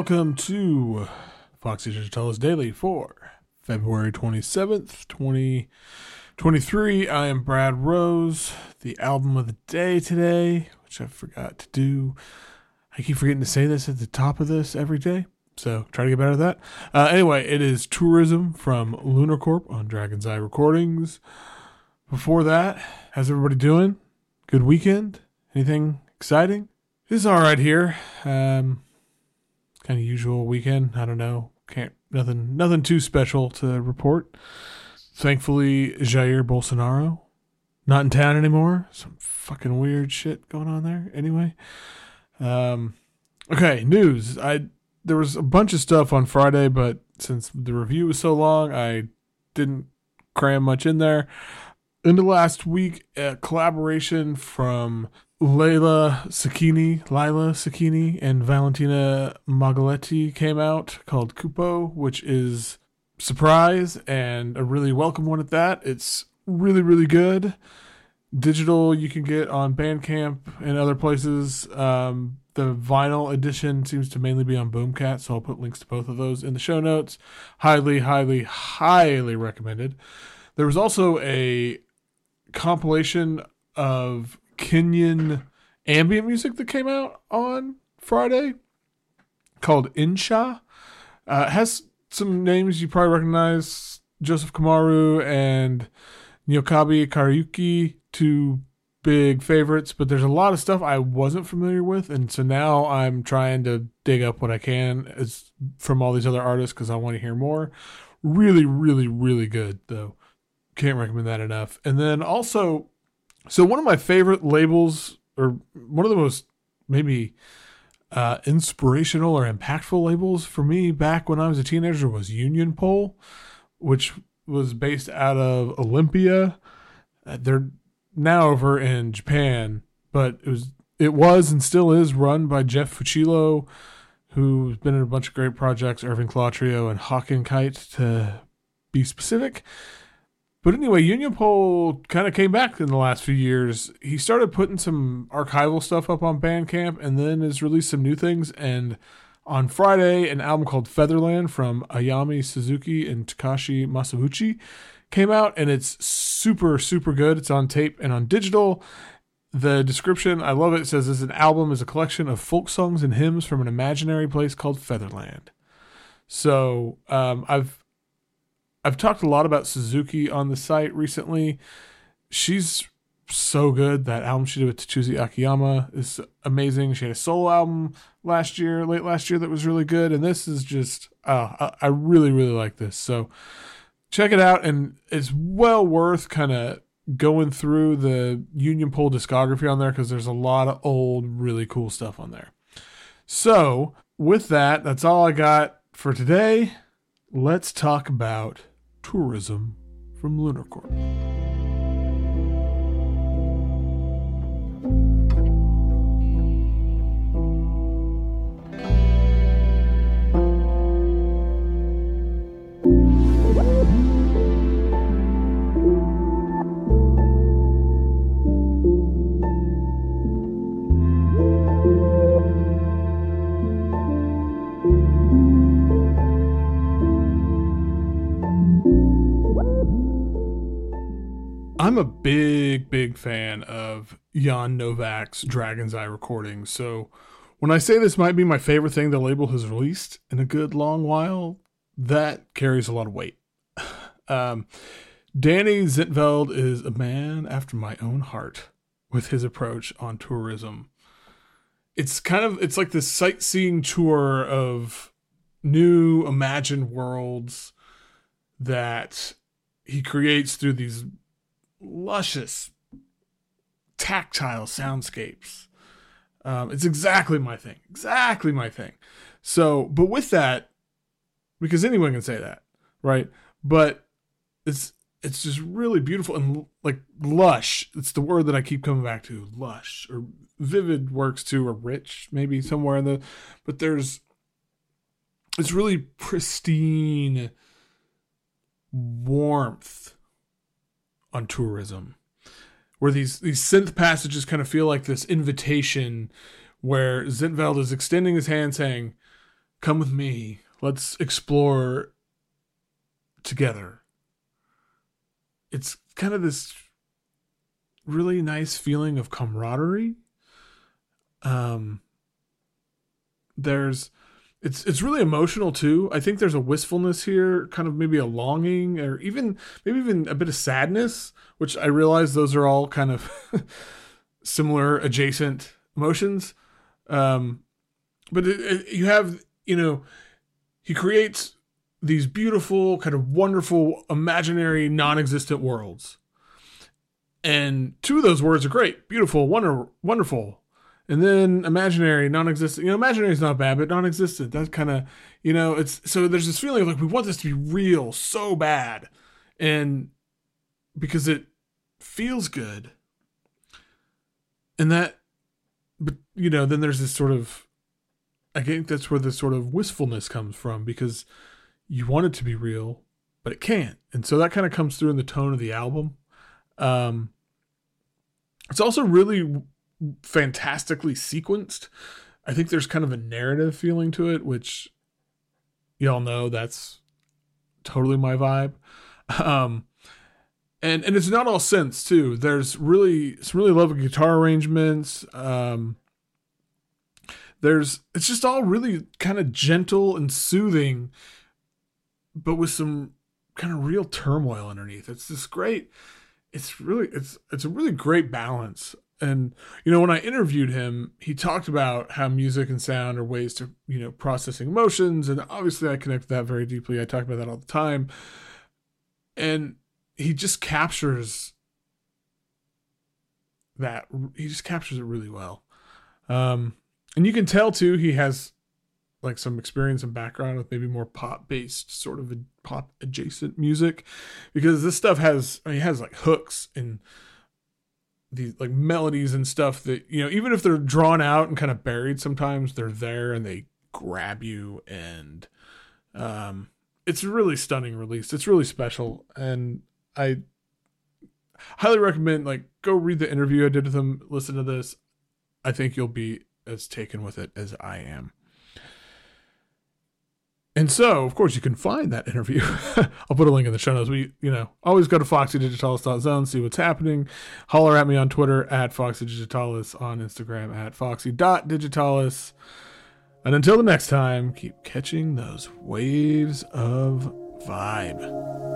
Welcome to Foxy Digitalis Daily for February 27th, 2023. I am Brad Rose. The album of the day today, which I forgot to do. I keep forgetting to say this at the top of this every day, so try to get better at that. Uh, anyway, it is Tourism from Lunar Corp on Dragon's Eye Recordings. Before that, how's everybody doing? Good weekend? Anything exciting? It's all right here. Um, kind of usual weekend. I don't know. Can't nothing nothing too special to report. Thankfully, Jair Bolsonaro not in town anymore. Some fucking weird shit going on there. Anyway, um, okay, news. I there was a bunch of stuff on Friday, but since the review was so long, I didn't cram much in there. In the last week, a collaboration from Laila Sakini, Lila Sakini, and Valentina Magaletti came out called Cupo, which is surprise and a really welcome one at that. It's really, really good. Digital you can get on Bandcamp and other places. Um, the vinyl edition seems to mainly be on Boomkat, so I'll put links to both of those in the show notes. Highly, highly, highly recommended. There was also a compilation of Kenyan ambient music that came out on Friday called Insha. Uh, has some names you probably recognize Joseph Kamaru and Nyokabi Kariuki, two big favorites, but there's a lot of stuff I wasn't familiar with. And so now I'm trying to dig up what I can as, from all these other artists because I want to hear more. Really, really, really good, though. Can't recommend that enough. And then also, so one of my favorite labels, or one of the most maybe uh, inspirational or impactful labels for me back when I was a teenager was Union Pole, which was based out of Olympia. Uh, they're now over in Japan, but it was it was and still is run by Jeff Fuccillo, who's been in a bunch of great projects, Irving Klaw Trio and Hochenkeit to be specific. But anyway, Union Pole kind of came back in the last few years. He started putting some archival stuff up on Bandcamp and then has released some new things. And on Friday, an album called Featherland from Ayami Suzuki and Takashi Masubuchi came out, and it's super, super good. It's on tape and on digital. The description, I love it. It says this an album is a collection of folk songs and hymns from an imaginary place called Featherland. So um, I've I've talked a lot about Suzuki on the site recently. She's so good. That album she did with Tetuzi Akiyama is amazing. She had a solo album last year, late last year, that was really good. And this is just, uh, I really, really like this. So check it out. And it's well worth kind of going through the Union Pole discography on there because there's a lot of old, really cool stuff on there. So with that, that's all I got for today. Let's talk about tourism from Lunar I'm a big, big fan of Yann Novak's Dragon's Eye recordings. So when I say this might be my favorite thing the label has released in a good long while, that carries a lot of weight. Um, Danny Zitveld is a man after my own heart with his approach on tourism. It's kind of it's like this sightseeing tour of new imagined worlds that he creates through these luscious, tactile soundscapes. Um, it's exactly my thing. Exactly my thing. So, but with that, because anyone can say that, right? But it's it's just really beautiful and like lush. It's the word that I keep coming back to. Lush or vivid works too, or rich, maybe somewhere in the. But there's, it's really pristine warmth on tourism where these these synth passages kind of feel like this invitation where Zientveld is extending his hand saying, Come with me, let's explore together. It's kind of this really nice feeling of camaraderie. Um, there's it's it's really emotional too. I think there's a wistfulness here, kind of maybe a longing, or even maybe even a bit of sadness, which I realize those are all kind of similar, adjacent emotions. Um, but it, it, you have, you know, he creates these beautiful, kind of wonderful, imaginary, non-existent worlds, and two of those words are great, beautiful, wonder, wonderful, and then imaginary, non-existent. You know, imaginary is not bad, but non-existent. That kind of, you know, it's so there's this feeling of like we want this to be real so bad, and because it feels good, and that, but you know, then there's this sort of, I think that's where the sort of wistfulness comes from because you want it to be real, but it can't, and so that kind of comes through in the tone of the album. Um, it's also really fantastically sequenced. I think there's kind of a narrative feeling to it, which y'all know that's totally my vibe. Um, and and it's not all synths too. There's really some really lovely guitar arrangements. Um, there's it's just all really kind of gentle and soothing, but with some kind of real turmoil underneath. It's this great. It's really it's it's a really great balance and you know when i interviewed him he talked about how music and sound are ways to you know processing emotions. And obviously i connect that very deeply. I talk about that all the time. And he just captures that he just captures it really well. Um and you can tell too he has like some experience and background with maybe more pop based sort of pop adjacent music. Because this stuff has I mean, it has like hooks and these like melodies and stuff that you know even if they're drawn out and kind of buried sometimes they're there and they grab you and um it's a really stunning release. It's really special. And i highly recommend like go read the interview i did with them listen to this. I think you'll be as taken with it as i am and so, of course, you can find that interview. I'll put a link in the show notes. We, you know, always go to foxydigitalis.zone, see what's happening. Holler at me on Twitter at foxydigitalis, on Instagram at foxy.digitalis. And until the next time, keep catching those waves of vibe.